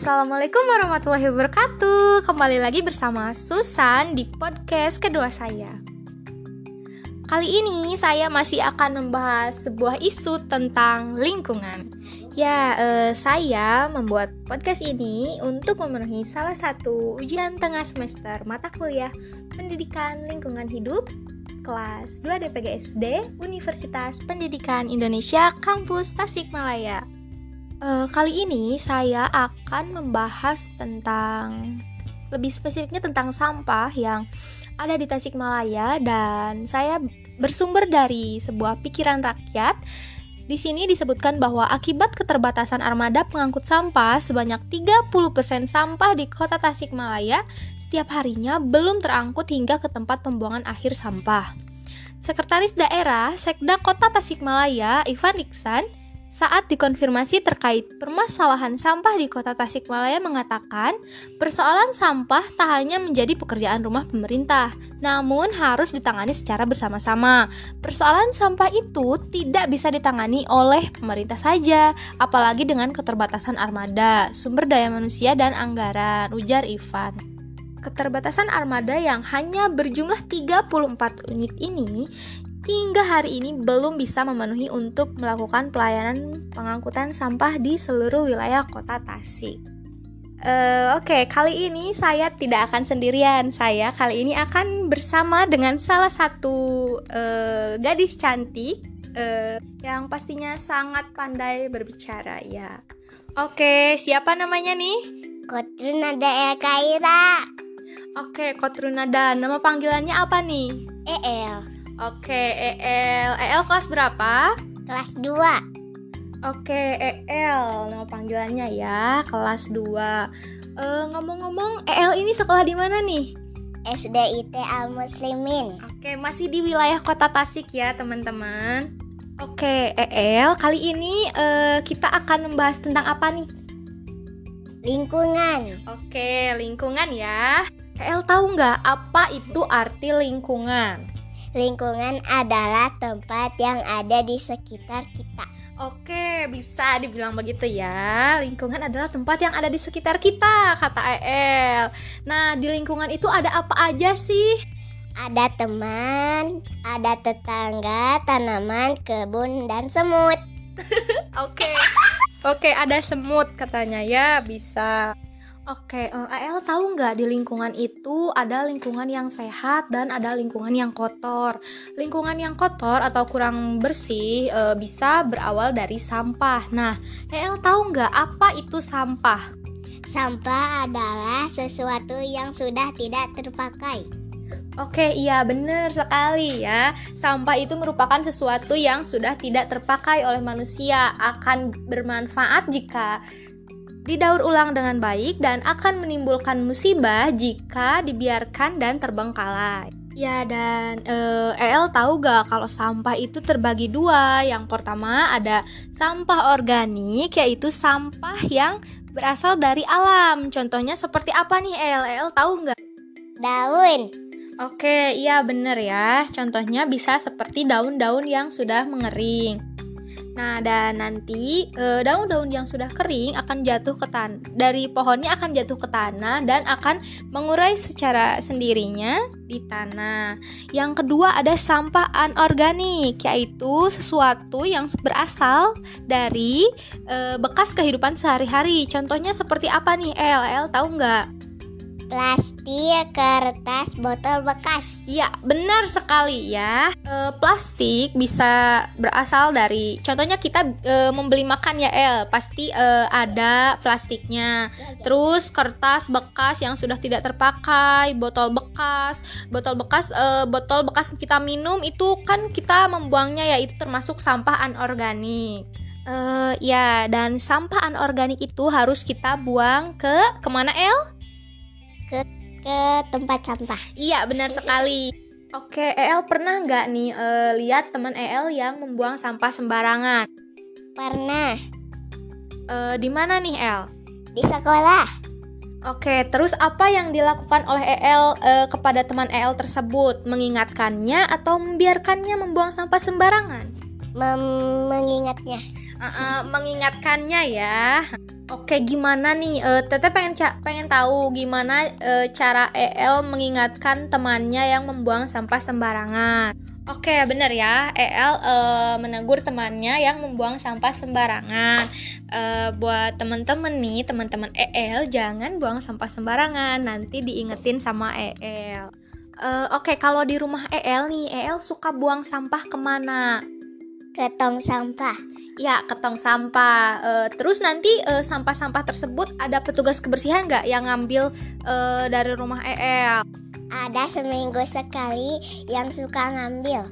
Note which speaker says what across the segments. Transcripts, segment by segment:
Speaker 1: Assalamualaikum warahmatullahi wabarakatuh. Kembali lagi bersama Susan di podcast kedua saya. Kali ini saya masih akan membahas sebuah isu tentang lingkungan. Ya, eh, saya membuat podcast ini untuk memenuhi salah satu ujian tengah semester mata kuliah Pendidikan Lingkungan Hidup kelas 2 DPGSD Universitas Pendidikan Indonesia Kampus Tasikmalaya. Uh, kali ini saya akan membahas tentang lebih spesifiknya tentang sampah yang ada di Tasikmalaya dan saya bersumber dari sebuah pikiran rakyat. Di sini disebutkan bahwa akibat keterbatasan armada pengangkut sampah sebanyak 30% sampah di kota Tasikmalaya setiap harinya belum terangkut hingga ke tempat pembuangan akhir sampah. Sekretaris Daerah Sekda Kota Tasikmalaya, Ivan Iksan, saat dikonfirmasi terkait permasalahan sampah di kota Tasikmalaya mengatakan, persoalan sampah tak hanya menjadi pekerjaan rumah pemerintah, namun harus ditangani secara bersama-sama. Persoalan sampah itu tidak bisa ditangani oleh pemerintah saja, apalagi dengan keterbatasan armada, sumber daya manusia dan anggaran, ujar Ivan. Keterbatasan armada yang hanya berjumlah 34 unit ini hingga hari ini belum bisa memenuhi untuk melakukan pelayanan pengangkutan sampah di seluruh wilayah kota Tasik. Uh, Oke, okay, kali ini saya tidak akan sendirian. Saya kali ini akan bersama dengan salah satu uh, gadis cantik uh, yang pastinya sangat pandai berbicara ya. Oke, okay, siapa namanya nih?
Speaker 2: Kotrunada El Kaira.
Speaker 1: Oke, Kotrunada. Nama panggilannya apa nih?
Speaker 2: El.
Speaker 1: Oke, EL. EL kelas berapa?
Speaker 2: Kelas 2.
Speaker 1: Oke, EL. Nama panggilannya ya, kelas 2. Uh, ngomong-ngomong, EL ini sekolah di mana nih?
Speaker 2: SDIT Al Muslimin.
Speaker 1: Oke, masih di wilayah Kota Tasik ya, teman-teman. Oke, EL, kali ini uh, kita akan membahas tentang apa nih?
Speaker 2: Lingkungan.
Speaker 1: Oke, lingkungan ya. EL tahu nggak apa itu arti lingkungan?
Speaker 2: Lingkungan adalah tempat yang ada di sekitar kita.
Speaker 1: Oke, bisa dibilang begitu ya. Lingkungan adalah tempat yang ada di sekitar kita, kata El. Nah, di lingkungan itu ada apa aja sih?
Speaker 2: Ada teman, ada tetangga, tanaman, kebun, dan semut.
Speaker 1: Oke. Oke, ada semut katanya ya, bisa. Oke, uh, eh, AL tahu nggak di lingkungan itu ada lingkungan yang sehat dan ada lingkungan yang kotor. Lingkungan yang kotor atau kurang bersih uh, bisa berawal dari sampah. Nah, AL tahu nggak apa itu sampah?
Speaker 2: Sampah adalah sesuatu yang sudah tidak terpakai.
Speaker 1: Oke, iya benar sekali ya. Sampah itu merupakan sesuatu yang sudah tidak terpakai oleh manusia, akan bermanfaat jika didaur ulang dengan baik dan akan menimbulkan musibah jika dibiarkan dan terbengkalai. Ya dan uh, EL tahu gak kalau sampah itu terbagi dua. Yang pertama ada sampah organik yaitu sampah yang berasal dari alam. Contohnya seperti apa nih EL? EL tahu nggak?
Speaker 2: Daun.
Speaker 1: Oke, iya bener ya. Contohnya bisa seperti daun-daun yang sudah mengering. Nah, dan nanti daun daun-daun yang sudah kering akan jatuh ke tanah dari pohonnya akan jatuh ke tanah dan akan mengurai secara sendirinya di tanah. Yang kedua ada sampah anorganik, yaitu sesuatu yang berasal dari e, bekas kehidupan sehari-hari. Contohnya seperti apa nih? El, El tahu nggak?
Speaker 2: Plastik, kertas, botol bekas.
Speaker 1: Iya, benar sekali ya. E, plastik bisa berasal dari, contohnya kita e, membeli makan ya El, pasti e, ada plastiknya. Terus kertas bekas yang sudah tidak terpakai, botol bekas, botol bekas, e, botol bekas kita minum itu kan kita membuangnya ya itu termasuk sampah anorganik. Uh, ya, dan sampah anorganik itu harus kita buang ke ke mana El?
Speaker 2: Ke tempat sampah.
Speaker 1: Iya, benar sekali. Oke, El pernah nggak nih uh, lihat teman El yang membuang sampah sembarangan?
Speaker 2: Pernah.
Speaker 1: Uh, di mana nih El?
Speaker 2: Di sekolah.
Speaker 1: Oke, terus apa yang dilakukan oleh El uh, kepada teman El tersebut? Mengingatkannya atau membiarkannya membuang sampah sembarangan?
Speaker 2: Mem mengingatnya.
Speaker 1: Uh, uh, mengingatkannya ya. Oke, gimana nih? Uh, Teteh pengen pengen tahu gimana uh, cara EL mengingatkan temannya yang membuang sampah sembarangan. Oke, bener ya. EL uh, menegur temannya yang membuang sampah sembarangan. Uh, buat temen-temen nih, teman-teman EL jangan buang sampah sembarangan. Nanti diingetin sama EL. Uh, Oke, kalau di rumah EL nih, EL suka buang sampah ke mana?
Speaker 2: Ke tong sampah.
Speaker 1: Ya, ke tong sampah. Uh, terus nanti sampah sampah-sampah tersebut ada petugas kebersihan nggak yang ngambil uh, dari rumah EL?
Speaker 2: Ada seminggu sekali yang suka ngambil.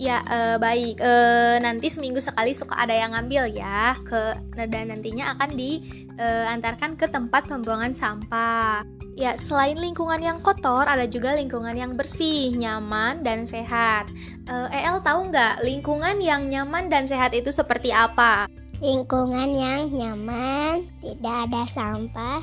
Speaker 1: Ya uh, baik. e, nanti seminggu sekali suka ada yang ngambil ya. Ke dan nantinya akan diantarkan ke tempat pembuangan sampah. Ya, selain lingkungan yang kotor, ada juga lingkungan yang bersih, nyaman, dan sehat. E, EL tahu nggak lingkungan yang nyaman dan sehat itu seperti apa?
Speaker 2: Lingkungan yang nyaman, tidak ada sampah,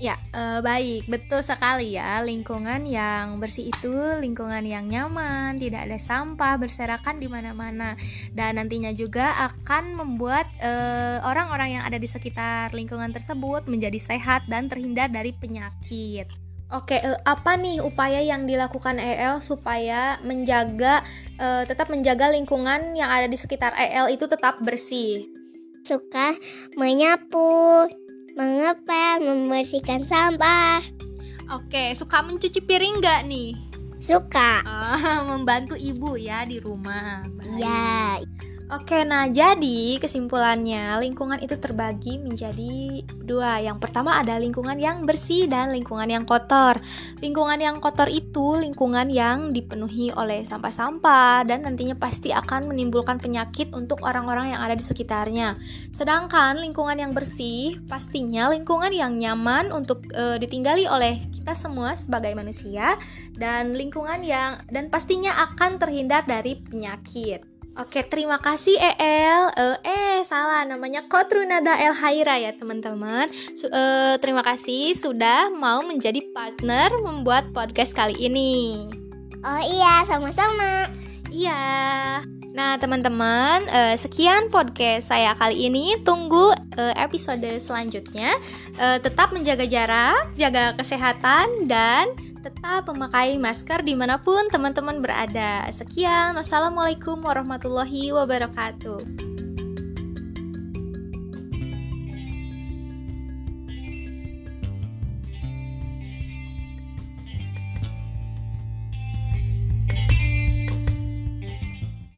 Speaker 1: Ya, e, baik, betul sekali ya. Lingkungan yang bersih itu lingkungan yang nyaman, tidak ada sampah berserakan di mana-mana, dan nantinya juga akan membuat eh, orang-orang yang ada di sekitar lingkungan tersebut menjadi sehat dan terhindar dari penyakit. Oke, e, apa nih upaya yang dilakukan EL supaya menjaga e, tetap menjaga lingkungan yang ada di sekitar EL itu tetap bersih?
Speaker 2: Suka menyapu, mengepel, membersihkan sampah.
Speaker 1: Oke, suka mencuci piring nggak nih?
Speaker 2: Suka.
Speaker 1: Ah, membantu ibu ya di rumah.
Speaker 2: Ya.
Speaker 1: Oke, nah jadi kesimpulannya lingkungan itu terbagi menjadi dua. Yang pertama ada lingkungan yang bersih dan lingkungan yang kotor. Lingkungan yang kotor itu lingkungan yang dipenuhi oleh sampah-sampah dan nantinya pasti akan menimbulkan penyakit untuk orang-orang yang ada di sekitarnya. Sedangkan lingkungan yang bersih pastinya lingkungan yang nyaman untuk e, ditinggali oleh kita semua sebagai manusia dan lingkungan yang dan pastinya akan terhindar dari penyakit. Oke, terima kasih EL. Uh, eh, salah namanya Kotrunada El Haira ya, teman-teman. uh, terima kasih sudah mau menjadi partner membuat podcast kali ini.
Speaker 2: Oh iya, sama-sama.
Speaker 1: Iya. Nah, teman-teman, uh, sekian podcast saya kali ini. Tunggu uh, episode selanjutnya. Uh, tetap menjaga jarak, jaga kesehatan dan tetap memakai masker di mana pun teman-teman berada. Sekian, wassalamualaikum warahmatullahi wabarakatuh.